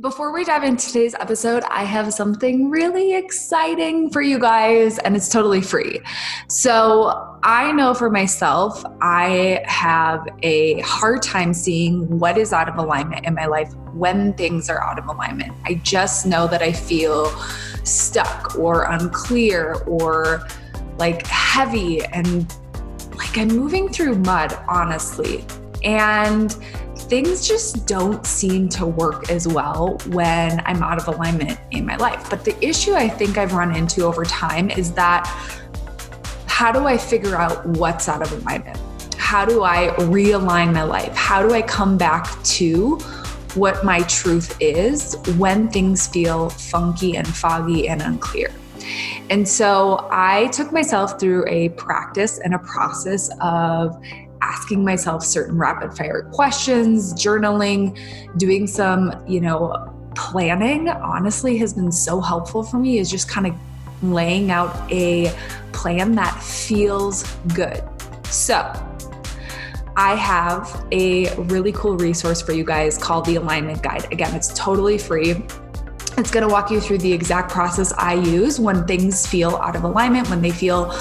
Before we dive into today's episode, I have something really exciting for you guys, and it's totally free. So, I know for myself, I have a hard time seeing what is out of alignment in my life when things are out of alignment. I just know that I feel stuck or unclear or like heavy and like I'm moving through mud, honestly. And things just don't seem to work as well when I'm out of alignment in my life. But the issue I think I've run into over time is that how do I figure out what's out of alignment? How do I realign my life? How do I come back to what my truth is when things feel funky and foggy and unclear? And so I took myself through a practice and a process of asking myself certain rapid fire questions, journaling, doing some, you know, planning honestly has been so helpful for me is just kind of laying out a plan that feels good. So, I have a really cool resource for you guys called the Alignment Guide. Again, it's totally free. It's going to walk you through the exact process I use when things feel out of alignment, when they feel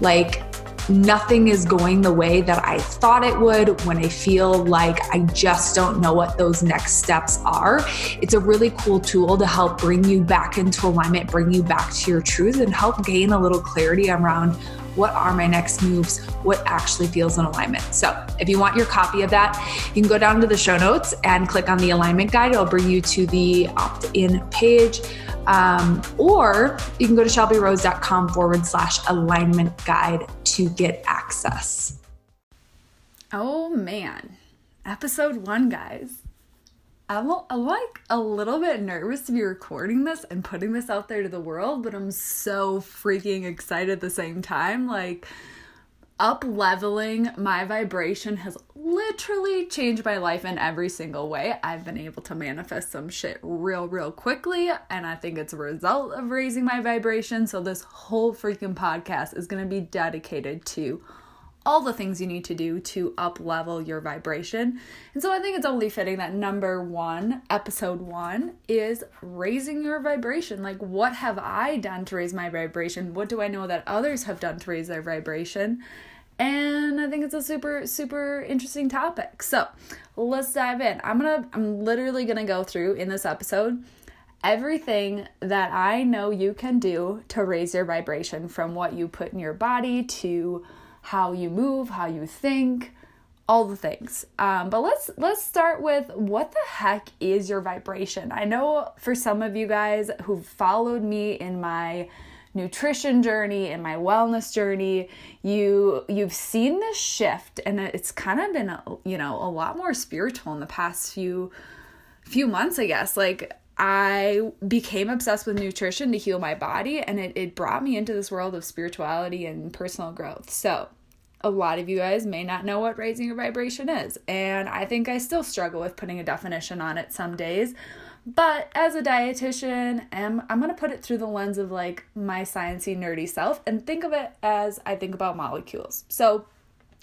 like nothing is going the way that I thought it would, when I feel like I just don't know what those next steps are, it's a really cool tool to help bring you back into alignment, bring you back to your truth, and help gain a little clarity around what are my next moves, what actually feels in alignment. So, if you want your copy of that, you can go down to the show notes and click on the alignment guide. It'll bring you to the opt in page. Um, or you can go to shelbyrose.com forward slash alignment guide to get access. Oh man, episode one, guys. I'm, I'm like a little bit nervous to be recording this and putting this out there to the world, but I'm so freaking excited at the same time. Like, up leveling my vibration has literally changed my life in every single way. I've been able to manifest some shit real, real quickly, and I think it's a result of raising my vibration. So, this whole freaking podcast is to be dedicated to all the things you need to do to up level your vibration. And so I think it's only fitting that number one, episode one, is raising your vibration. Like, what have I done to raise my vibration? What do I know that others have done to raise their vibration? And I think it's a super, super interesting topic. So let's dive in. I'm gonna, I'm literally gonna go through in this episode everything that I know you can do to raise your vibration from what you put in your body to how you move, how you think, all the things. Um, but let's let's start with what the heck is your vibration? I know for some of you guys who've followed me in my nutrition journey in my wellness journey you you've seen this shift and it's kind of been you know a lot more spiritual in the past few few months i guess like I became obsessed with nutrition to heal my body, and it, it brought me into this world of spirituality and personal growth. So, a lot of you guys may not know what raising your vibration is, and I think I still struggle with putting a definition on it some days. But as a dietitian, I'm, I'm to put it through the lens of like my sciencey, nerdy self and think of it as I think about molecules. So,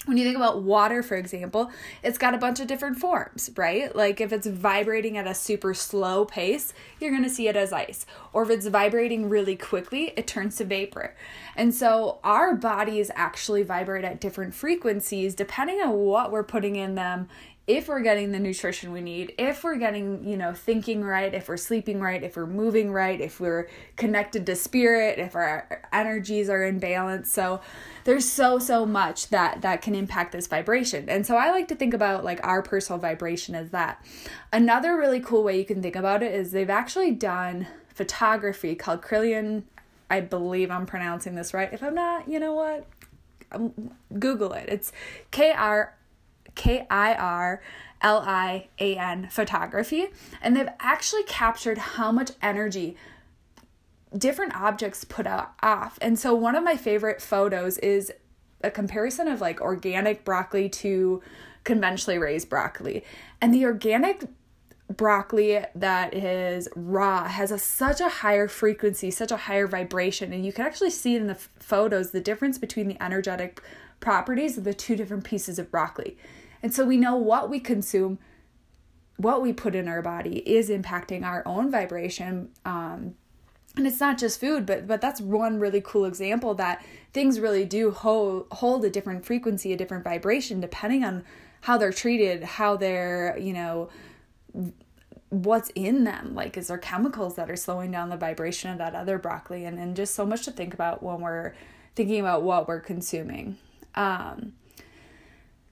when you think about water, for example, it's got a bunch of different forms, right? Like if it's vibrating at a super slow pace, you're going to see it as ice. Or if it's vibrating really quickly, it turns to vapor. And so our bodies actually vibrate at different frequencies depending on what we're putting in them if we're getting the nutrition we need, if we're getting, you know, thinking right, if we're sleeping right, if we're moving right, if we're connected to spirit, if our energies are in balance. So there's so so much that that can impact this vibration. And so I like to think about like our personal vibration as that. Another really cool way you can think about it is they've actually done photography called Kirlian I believe I'm pronouncing this right. If I'm not, you know what? Google it. It's K R K I R L I A N photography. And they've actually captured how much energy different objects put out off. And so one of my favorite photos is a comparison of like organic broccoli to conventionally raised broccoli. And the organic broccoli that is raw has a such a higher frequency, such a higher vibration, and you can actually see in the photos the difference between the energetic properties of the two different pieces of broccoli. And so we know what we consume, what we put in our body is impacting our own vibration. Um, and it's not just food, but but that's one really cool example that things really do hold hold a different frequency, a different vibration, depending on how they're treated, how they're you know what's in them like is there chemicals that are slowing down the vibration of that other broccoli and, and just so much to think about when we're thinking about what we're consuming um,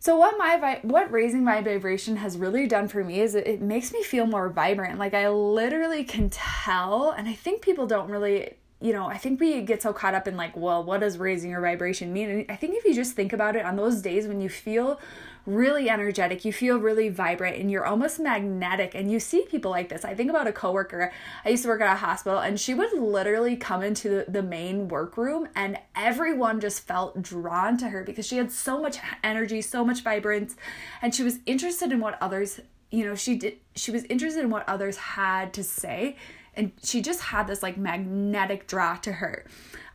so what my what raising my vibration has really done for me is it, it makes me feel more vibrant like i literally can tell and i think people don't really you know, I think we get so caught up in like, well, what does raising your vibration mean? And I think if you just think about it on those days when you feel really energetic, you feel really vibrant, and you're almost magnetic, and you see people like this. I think about a coworker. I used to work at a hospital, and she would literally come into the, main workroom, and everyone just felt drawn to her because she had so much energy, so much vibrance, and she was interested in what others, you know, she did. She was interested in what others had to say and she just had this like magnetic draw to her.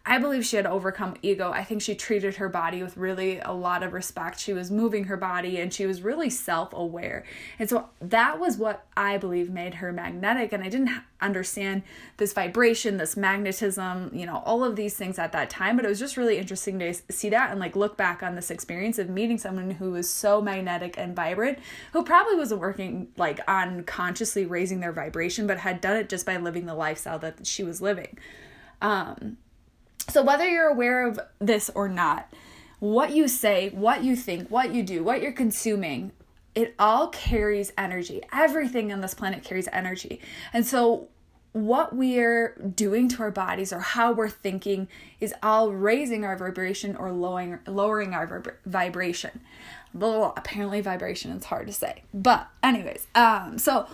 I believe she had overcome ego. I think she treated her body with really a lot of respect. She was moving her body and she was really self aware. And so that was what I believe made her magnetic. And I didn't understand this vibration, this magnetism, you know, all of these things at that time. But it was just really interesting to see that and like look back on this experience of meeting someone who was so magnetic and vibrant, who probably wasn't working like on consciously raising their vibration, but had done it just by living the lifestyle that she was living. Um, so, whether you're aware of this or not, what you say, what you think, what you do, what you're consuming, it all carries energy. Everything on this planet carries energy. And so, what we're doing to our bodies or how we're thinking is all raising our vibration or lowering lowering our vibration. Blah, apparently vibration is hard to say. But anyways, um so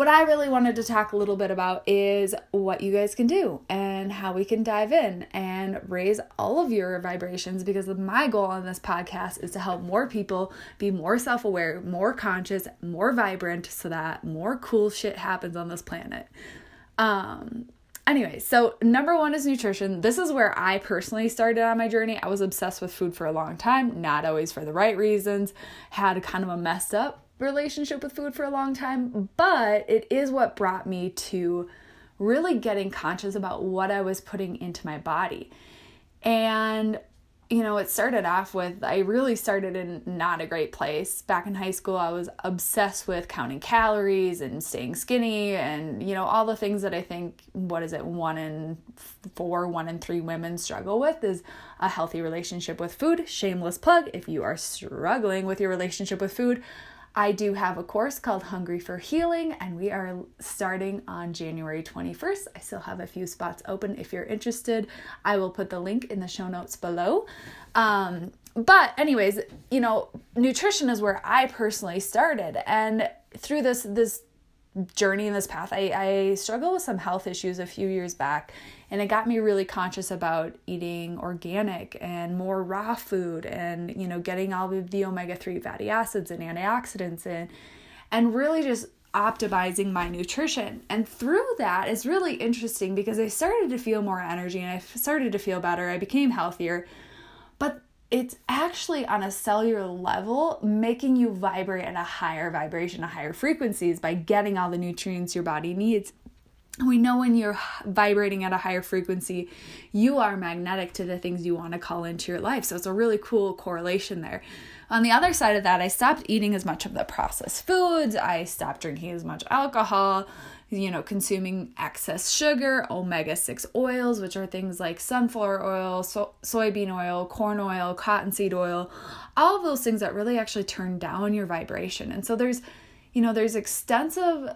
what I really wanted to talk a little bit about is what you guys can do and how we can dive in and raise all of your vibrations because my goal on this podcast is to help more people be more self aware, more conscious, more vibrant so that more cool shit happens on this planet. Um, anyway, so number one is nutrition. This is where I personally started on my journey. I was obsessed with food for a long time, not always for the right reasons, had kind of a messed up relationship with food for a long time, but it is what brought me to really getting conscious about what I was putting into my body. And you know, it started off with I really started in not a great place. Back in high school, I was obsessed with counting calories and staying skinny and, you know, all the things that I think, what is it, one in four, one in three women struggle with is a healthy relationship with food. Shameless plug if you are struggling with your relationship with food, I do have a course called Hungry for Healing, and we are starting on January 21st. I still have a few spots open if you're interested. I will put the link in the show notes below. Um, but, anyways, you know, nutrition is where I personally started, and through this this journey in this path, I, I struggled with some health issues a few years back, and it got me really conscious about eating organic and more raw food and you know getting all of the omega-3 fatty acids and antioxidants in and really just optimizing my nutrition. And through that is really interesting because i started to feel more energy and i started to feel better. I became healthier. But it's actually on a cellular level making you vibrate at a higher vibration, a higher frequencies by getting all the nutrients your body needs we know when you're vibrating at a higher frequency, you are magnetic to the things you want to call into your life. So it's a really cool correlation there. On the other side of that, I stopped eating as much of the processed foods. I stopped drinking as much alcohol, you know, consuming excess sugar, omega 6 oils, which are things like sunflower oil, so- soybean oil, corn oil, cottonseed oil, all of those things that really actually turn down your vibration. And so there's, you know, there's extensive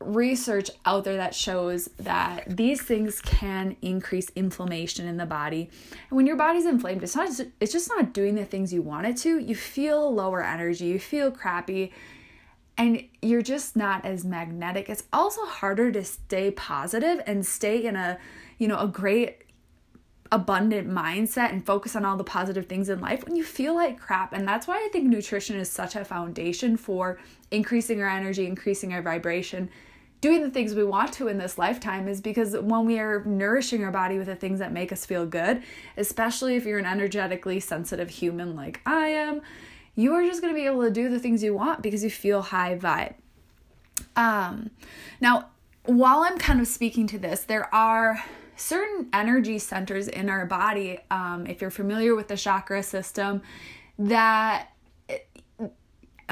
research out there that shows that these things can increase inflammation in the body. And when your body's inflamed, it's not just, it's just not doing the things you want it to. You feel lower energy, you feel crappy, and you're just not as magnetic. It's also harder to stay positive and stay in a, you know, a great abundant mindset and focus on all the positive things in life when you feel like crap. And that's why I think nutrition is such a foundation for increasing our energy, increasing our vibration, doing the things we want to in this lifetime is because when we are nourishing our body with the things that make us feel good, especially if you're an energetically sensitive human like I am, you are just going to be able to do the things you want because you feel high vibe. Um, now, while I'm kind of speaking to this, there are certain energy centers in our body, um, if you're familiar with the chakra system, that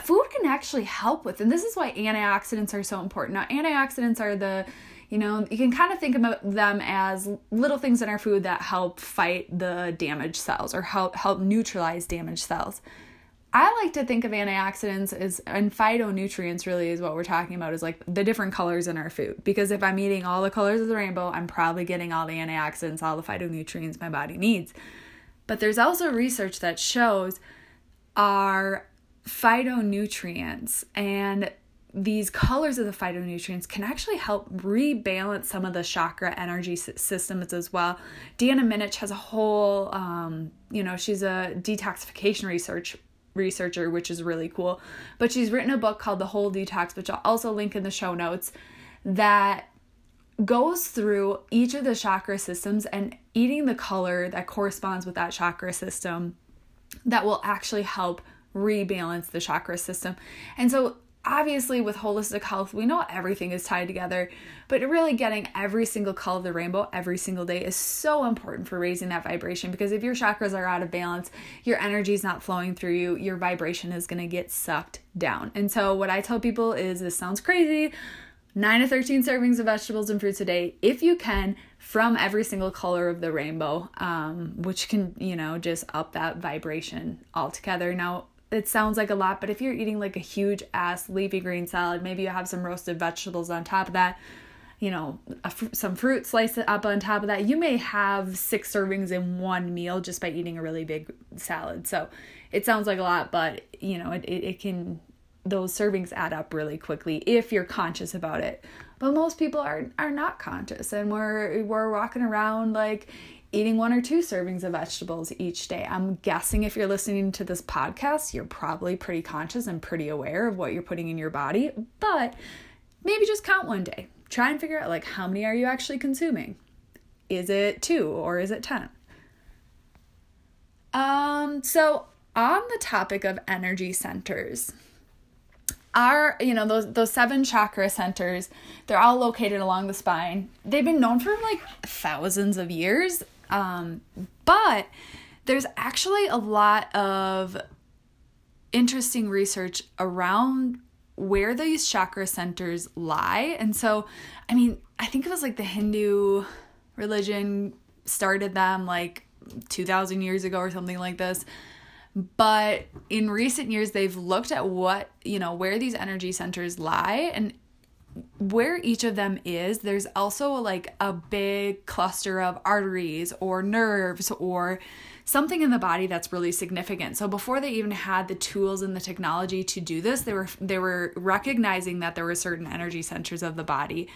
food can actually help with. And this is why antioxidants are so important. Now, antioxidants are the you know, you can kind of think about them as little things in our food that help fight the damaged cells or help help neutralize damaged cells. I like to think of antioxidants as and phytonutrients really is what we're talking about is like the different colors in our food because if I'm eating all the colors of the rainbow, I'm probably getting all the antioxidants, all the phytonutrients my body needs. But there's also research that shows our phytonutrients and these colors of the phytonutrients can actually help rebalance some of the chakra energy systems as well. Deanna Minich has a whole, um, you know, she's a detoxification research researcher, which is really cool. But she's written a book called The Whole Detox, which I'll also link in the show notes, that goes through each of the chakra systems and eating the color that corresponds with that chakra system that will actually help rebalance the chakra system. And so obviously with holistic health we know everything is tied together but really getting every single color of the rainbow every single day is so important for raising that vibration because if your chakras are out of balance your energy is not flowing through you your vibration is going to get sucked down and so what i tell people is this sounds crazy 9 to 13 servings of vegetables and fruits a day if you can from every single color of the rainbow um, which can you know just up that vibration altogether now it sounds like a lot, but if you're eating like a huge ass leafy green salad, maybe you have some roasted vegetables on top of that, you know, fr- some fruit sliced up on top of that, you may have six servings in one meal just by eating a really big salad. So it sounds like a lot, but you know, it, it, it can, those servings add up really quickly if you're conscious about it. But most people are are not conscious and we're we're walking around like eating one or two servings of vegetables each day. I'm guessing if you're listening to this podcast, you're probably pretty conscious and pretty aware of what you're putting in your body, but maybe just count one day. Try and figure out like how many are you actually consuming? Is it 2 or is it 10? Um so on the topic of energy centers, our you know those those seven chakra centers they're all located along the spine they've been known for like thousands of years um, but there's actually a lot of interesting research around where these chakra centers lie. And so, I mean, I think it was like the Hindu religion started them like 2000 years ago or something like this. But in recent years, they've looked at what, you know, where these energy centers lie and where each of them is, there's also like a big cluster of arteries or nerves or something in the body that's really significant. So before they even had the tools and the technology to do this, they were they were recognizing that there were certain energy centers of the body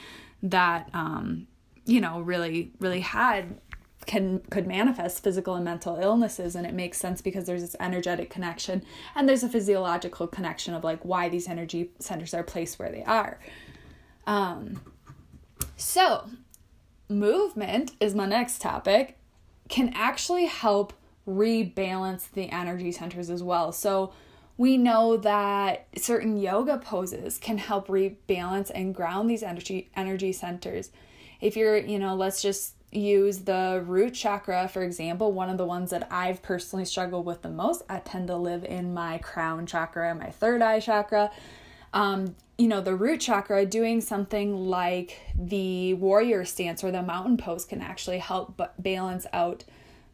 that um, you know really really had can could manifest physical and mental illnesses and it makes sense because there's this energetic connection and there's a physiological connection of like why these energy centers are placed where they are um, so, movement is my next topic, can actually help rebalance the energy centers as well. So, we know that certain yoga poses can help rebalance and ground these energy energy centers. If you're, you know, let's just use the root chakra for example, one of the ones that I've personally struggled with the most. I tend to live in my crown chakra, my third eye chakra. Um, you know, the root chakra, doing something like the warrior stance or the mountain pose can actually help balance out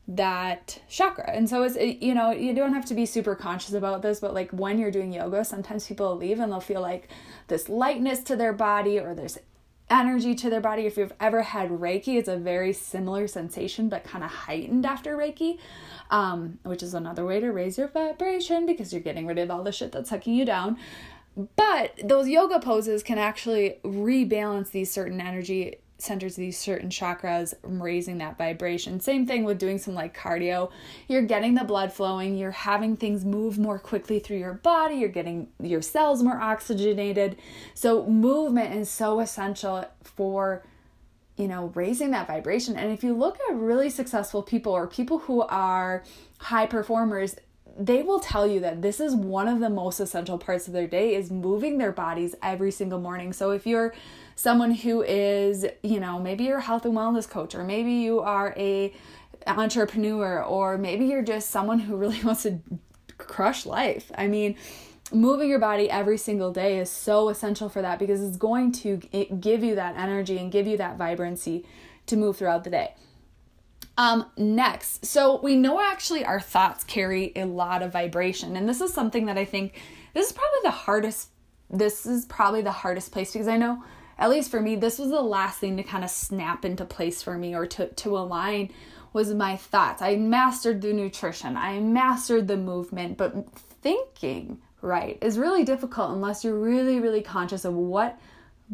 that chakra. And so it's you know, you don't have to be super conscious about this, but like when you're doing yoga, sometimes people leave and they'll feel like this lightness to their body or there's energy to their body. If you've ever had Reiki, it's a very similar sensation but kind of heightened after Reiki. Um, which is another way to raise your vibration because you're getting rid of all the shit that's sucking you down. But those yoga poses can actually rebalance these certain energy centers these certain chakras, raising that vibration. Same thing with doing some like cardio. You're getting the blood flowing, you're having things move more quickly through your body, you're getting your cells more oxygenated. So, movement is so essential for you know, raising that vibration. And if you look at really successful people or people who are high performers, they will tell you that this is one of the most essential parts of their day is moving their bodies every single morning. So if you're someone who is, you know, maybe you're a health and wellness coach, or maybe you are a entrepreneur, or maybe you're just someone who really wants to crush life. I mean, moving your body every single day is so essential for that because it's going to give you that energy and give you that vibrancy to move throughout the day. Um, next, so we know actually our thoughts carry a lot of vibration, and this is something that I think this is probably the hardest. This is probably the hardest place because I know at least for me, this was the last thing to kind of snap into place for me or to, to align was my thoughts. I mastered the nutrition, I mastered the movement, but thinking right is really difficult unless you're really, really conscious of what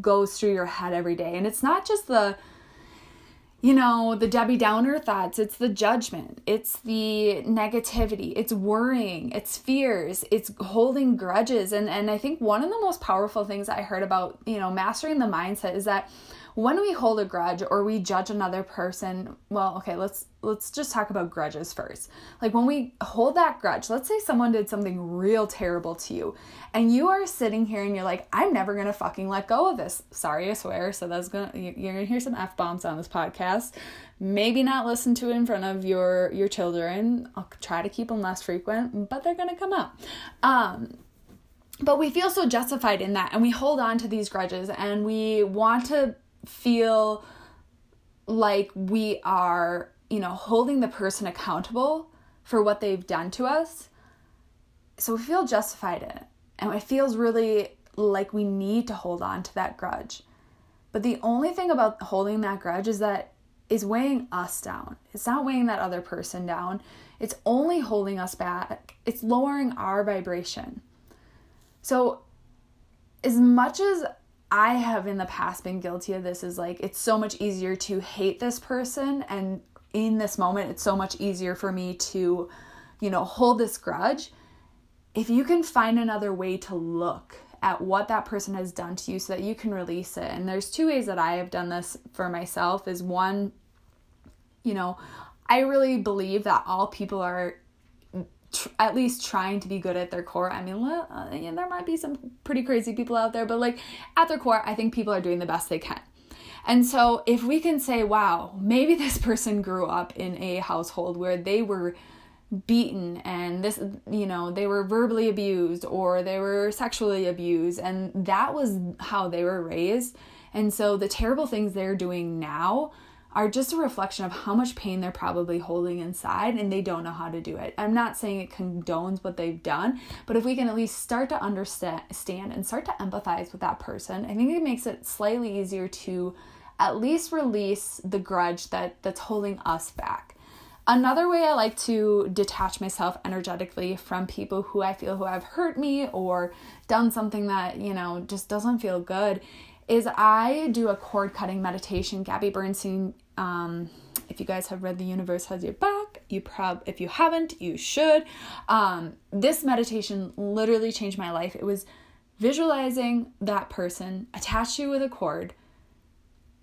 goes through your head every day. And it's not just the you know, the Debbie Downer thoughts, it's the judgment, it's the negativity, it's worrying, it's fears, it's holding grudges. And and I think one of the most powerful things I heard about, you know, mastering the mindset is that when we hold a grudge or we judge another person well okay let's let's just talk about grudges first. Like when we hold that grudge let's say someone did something real terrible to you and you are sitting here and you're like i'm never gonna fucking let go of this. Sorry i swear. So that's gonna you're gonna hear some f-bombs on this podcast. Maybe not listen to it in front of your your children. I'll try to keep them less frequent but they're gonna come up. Um but we feel so justified in that and we hold on to these grudges and we want to feel like we are, you know, holding the person accountable for what they've done to us. So we feel justified in it. And it feels really like we need to hold on to that grudge. But the only thing about holding that grudge is that is weighing us down. It's not weighing that other person down. It's only holding us back. It's lowering our vibration. So as much as I have in the past been guilty of this is like it's so much easier to hate this person and in this moment it's so much easier for me to you know hold this grudge. If you can find another way to look at what that person has done to you so that you can release it and there's two ways that I have done this for myself is one you know I really believe that all people are tr- at least trying to be good at their core. I mean, uh, yeah, there might be some pretty crazy people out there, but like at their core, I think people are doing the best they can. And so if we can say, wow, maybe this person grew up in a household where they were beaten and this you know they were verbally abused or they were sexually abused and that was how they were raised and so the terrible things they're doing now are just a reflection of how much pain they're probably holding inside and they don't know how to do it. I'm not saying it condones what they've done, but if we can at least start to understand and start to empathize with that person, I think it makes it slightly easier to at least release the grudge that that's holding us back. Another way I like to detach myself energetically from people who I feel who have hurt me or done something that, you know, just doesn't feel good is I do a cord cutting meditation. Gabby Bernstein um, if you guys have read The Universe Has Your Back, you prob if you haven't, you should. Um, this meditation literally changed my life. It was visualizing that person attached you with a cord,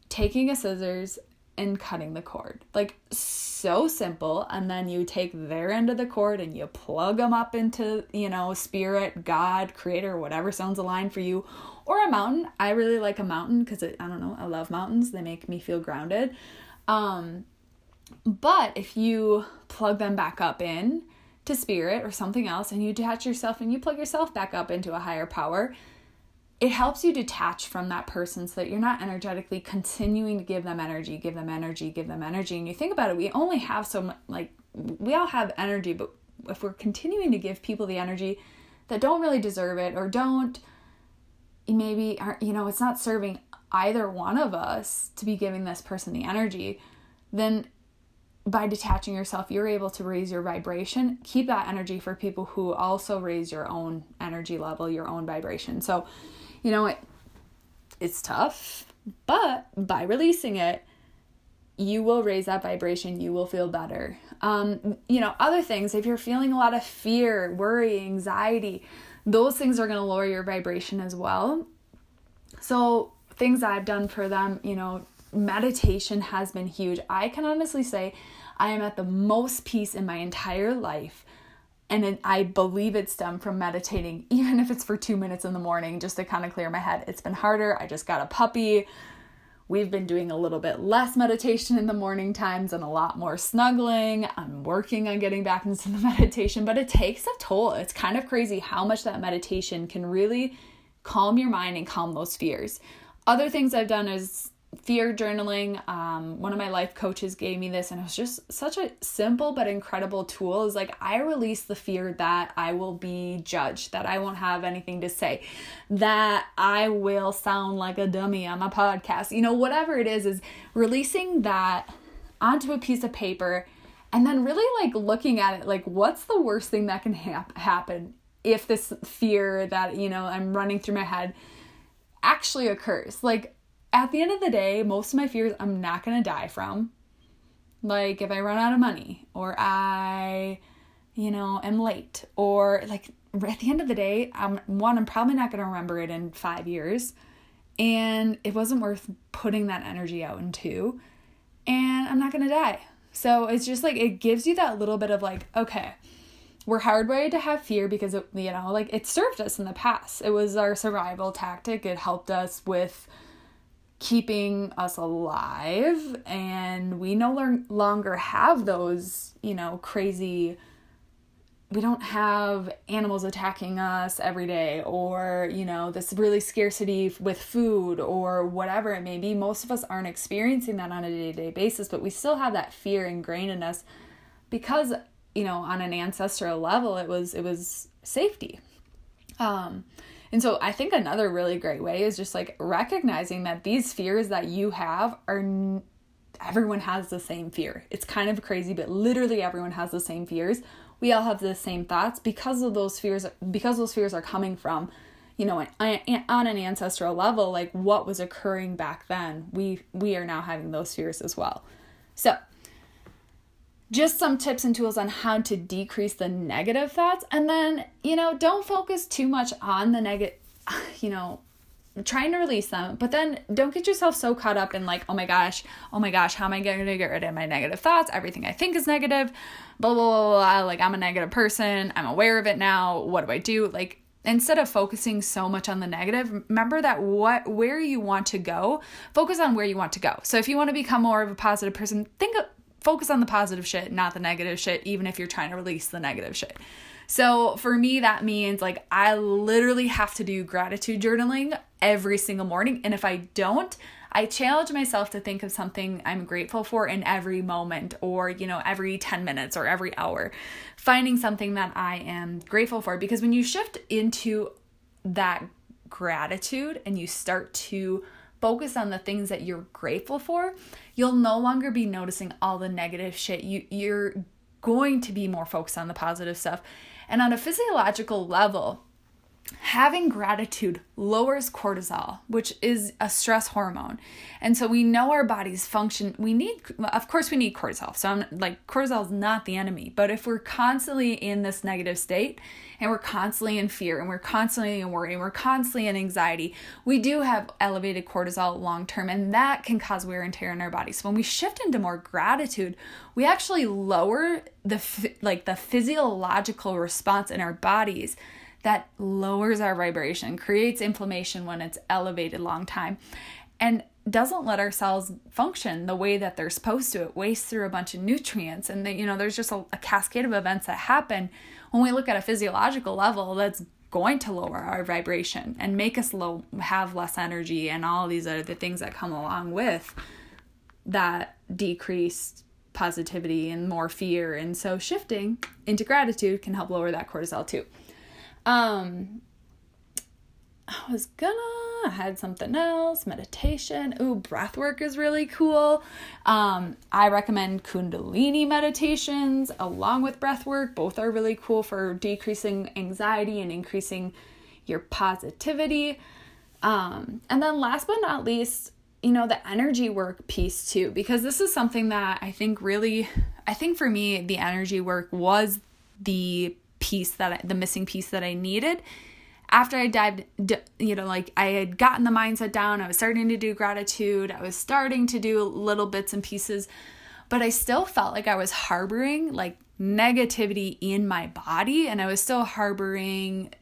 taking a scissors and cutting the cord. Like so simple. And then you take their end of the cord and you plug them up into, you know, spirit, God, creator, whatever sounds aligned for you. Or a mountain. I really like a mountain because I don't know, I love mountains. They make me feel grounded. Um, but if you plug them back up in to spirit or something else and you detach yourself and you plug yourself back up into a higher power, it helps you detach from that person so that you're not energetically continuing to give them energy, give them energy, give them energy. And you think about it, we only have so much, like, we all have energy, but if we're continuing to give people the energy that don't really deserve it or don't, maybe, are, you know, it's not serving either one of us to be giving this person the energy, then by detaching yourself, you're able to raise your vibration. Keep that energy for people who also raise your own energy level, your own vibration. So, you know, it, it's tough, but by releasing it, you will raise that vibration, you will feel better. Um, you know, other things, if you're feeling a lot of fear, worry, anxiety, those things are going to lower your vibration as well. So, things I've done for them, you know, meditation has been huge. I can honestly say I am at the most peace in my entire life and I believe it stemmed from meditating, even if it's for two minutes in the morning, just to kind of clear my head. It's been harder. I just got a puppy. We've been doing a little bit less meditation in the morning times and a lot more snuggling. I'm working on getting back into the meditation, but it takes a toll. It's kind of crazy how much that meditation can really calm your mind and calm those fears. Other things I've done is fear journaling. Um, one of my life coaches gave me this and it was just such a simple but incredible tool is like i release the fear that i will be judged that i won't have anything to say that i will sound like a dummy on my podcast. You know whatever it is is releasing that onto a piece of paper and then really like looking at it like what's the worst thing that can hap- happen if this fear that you know i'm running through my head actually occurs like at the end of the day, most of my fears I'm not to die from. Like if I run out of money or I, you know, am late or like at the end of the day, I'm one, I'm probably not to remember it in five years. And it wasn't worth putting that energy out into. And I'm not to die. So it's just like, it gives you that little bit of like, okay, we're hardwired to have fear because it, you know, like it served us in the past. It was our survival tactic. It helped us with keeping us alive and we no longer have those you know crazy we don't have animals attacking us every day or you know this really scarcity with food or whatever it may be most of us aren't experiencing that on a day-to-day basis but we still have that fear ingrained in us because you know on an ancestral level it was it was safety um and so I think another really great way is just like recognizing that these fears that you have are everyone has the same fear. It's kind of crazy, but literally everyone has the same fears. We all have the same thoughts because of those fears because those fears are coming from you know on an ancestral level like what was occurring back then we we are now having those fears as well so just some tips and tools on how to decrease the negative thoughts. And then you know don't focus too much on the negative you know trying to release them. But then don't get yourself so caught up in like oh my gosh oh my gosh how am i going to get rid of my negative thoughts? Everything i think is negative blah, blah blah blah like i'm a negative person. I'm aware of it now. What do i do? Like instead of focusing so much on the negative remember that what where you want to go focus on where you want to go. So if you want to become more of a positive person think of, focus on the positive shit, not the negative shit, even if you're trying to release the negative shit. So for me, that means like I literally have to do gratitude journaling every single morning. And if I don't, I challenge myself to think of something I'm grateful for in every moment or, you know, every 10 minutes or every hour. Finding something that I am grateful for. Because when you shift into that gratitude and you start to focus on the things that you're grateful for, you'll no longer be noticing all the negative shit. You you're going to be more focused on the positive stuff. And on a physiological level, having gratitude lowers cortisol, which is a stress hormone. And so we know our bodies function. We need, of course, we need cortisol. So I'm like, cortisol is not the enemy. But if we're constantly in this negative state and we're constantly in fear and we're constantly in worry and we're constantly in anxiety, we do have elevated cortisol long term. And that can cause wear and tear in our bodies. So when we shift into more gratitude, we actually lower the like the physiological response in our bodies that lowers our vibration, creates inflammation when it's elevated long time, and doesn't let our cells function the way that they're supposed to. It wastes through a bunch of nutrients, and you know there's just a, a cascade of events that happen when we look at a physiological level that's going to lower our vibration and make us low have less energy and all these other things that come along with that decreased positivity and more fear and so shifting into gratitude can help lower that cortisol too um, I was gonna I had something else, meditation. Ooh, breath work is really cool. Um, I recommend Kundalini meditations along with breath work. Both are really cool for decreasing anxiety and increasing your positivity. Um, and then last but not least, you know, the energy work piece too, because this is something that I think really, I think for me, the energy work was the piece that I, the missing piece that I needed. After I dived, you know, like I had gotten the mindset down, I was starting to do gratitude, I was starting to do little bits and pieces, but I still felt like I was harboring like negativity in my body and I was still harboring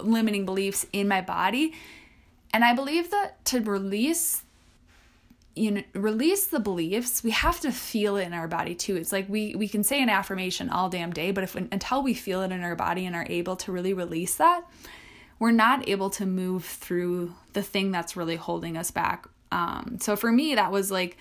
limiting beliefs in my body. And I believe that to release you know release the beliefs we have to feel it in our body too. It's like we we can say an affirmation all damn day but if until we feel it in our body and are able to really release that we're not able to move through the thing that's really holding us back. Um, so for me that was like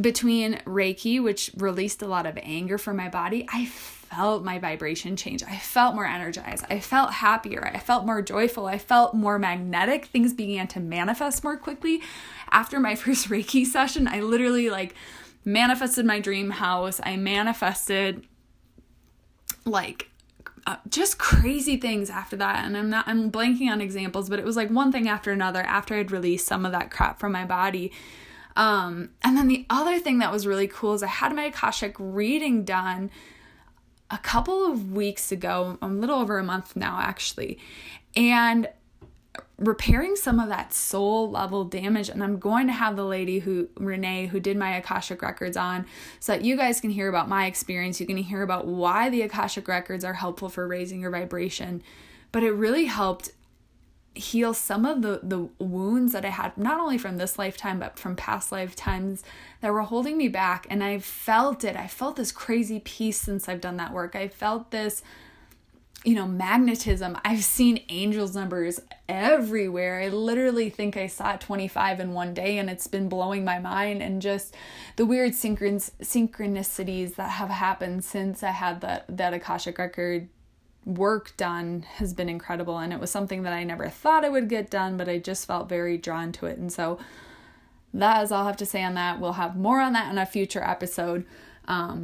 between reiki which released a lot of anger from my body i felt my vibration change. I felt more energized. I felt happier. I felt more joyful. I felt more magnetic. Things began to manifest more quickly. After my first Reiki session, I literally like manifested my dream house. I manifested like uh, just crazy things after that. And i'm not i'm blanking on examples but it was like one thing after another after i'd released some of that crap from my body. Um, and then the other thing that was really cool is i had my akashic reading done a couple of weeks ago a little over a month now actually and repairing some of that soul level damage. And i'm going to have the lady who renee who did my akashic records on so that you guys can hear about my experience. You can hear about why the akashic records are helpful for raising your vibration. But it really helped heal some of the the wounds that i had not only from this lifetime but from past lifetimes that were holding me back and i felt it i felt this crazy peace since i've done that work i felt this you know, magnetism. I've seen angels numbers everywhere. I literally think I saw 25 in one day and it's been blowing my mind and just the weird synchron- synchronicities that have happened since I had that that Akashic record work done has been incredible and it was something that I never thought I would get done, but I just felt very drawn to it. And so that is all I have to say on that. We'll have more on that in a future episode. Um,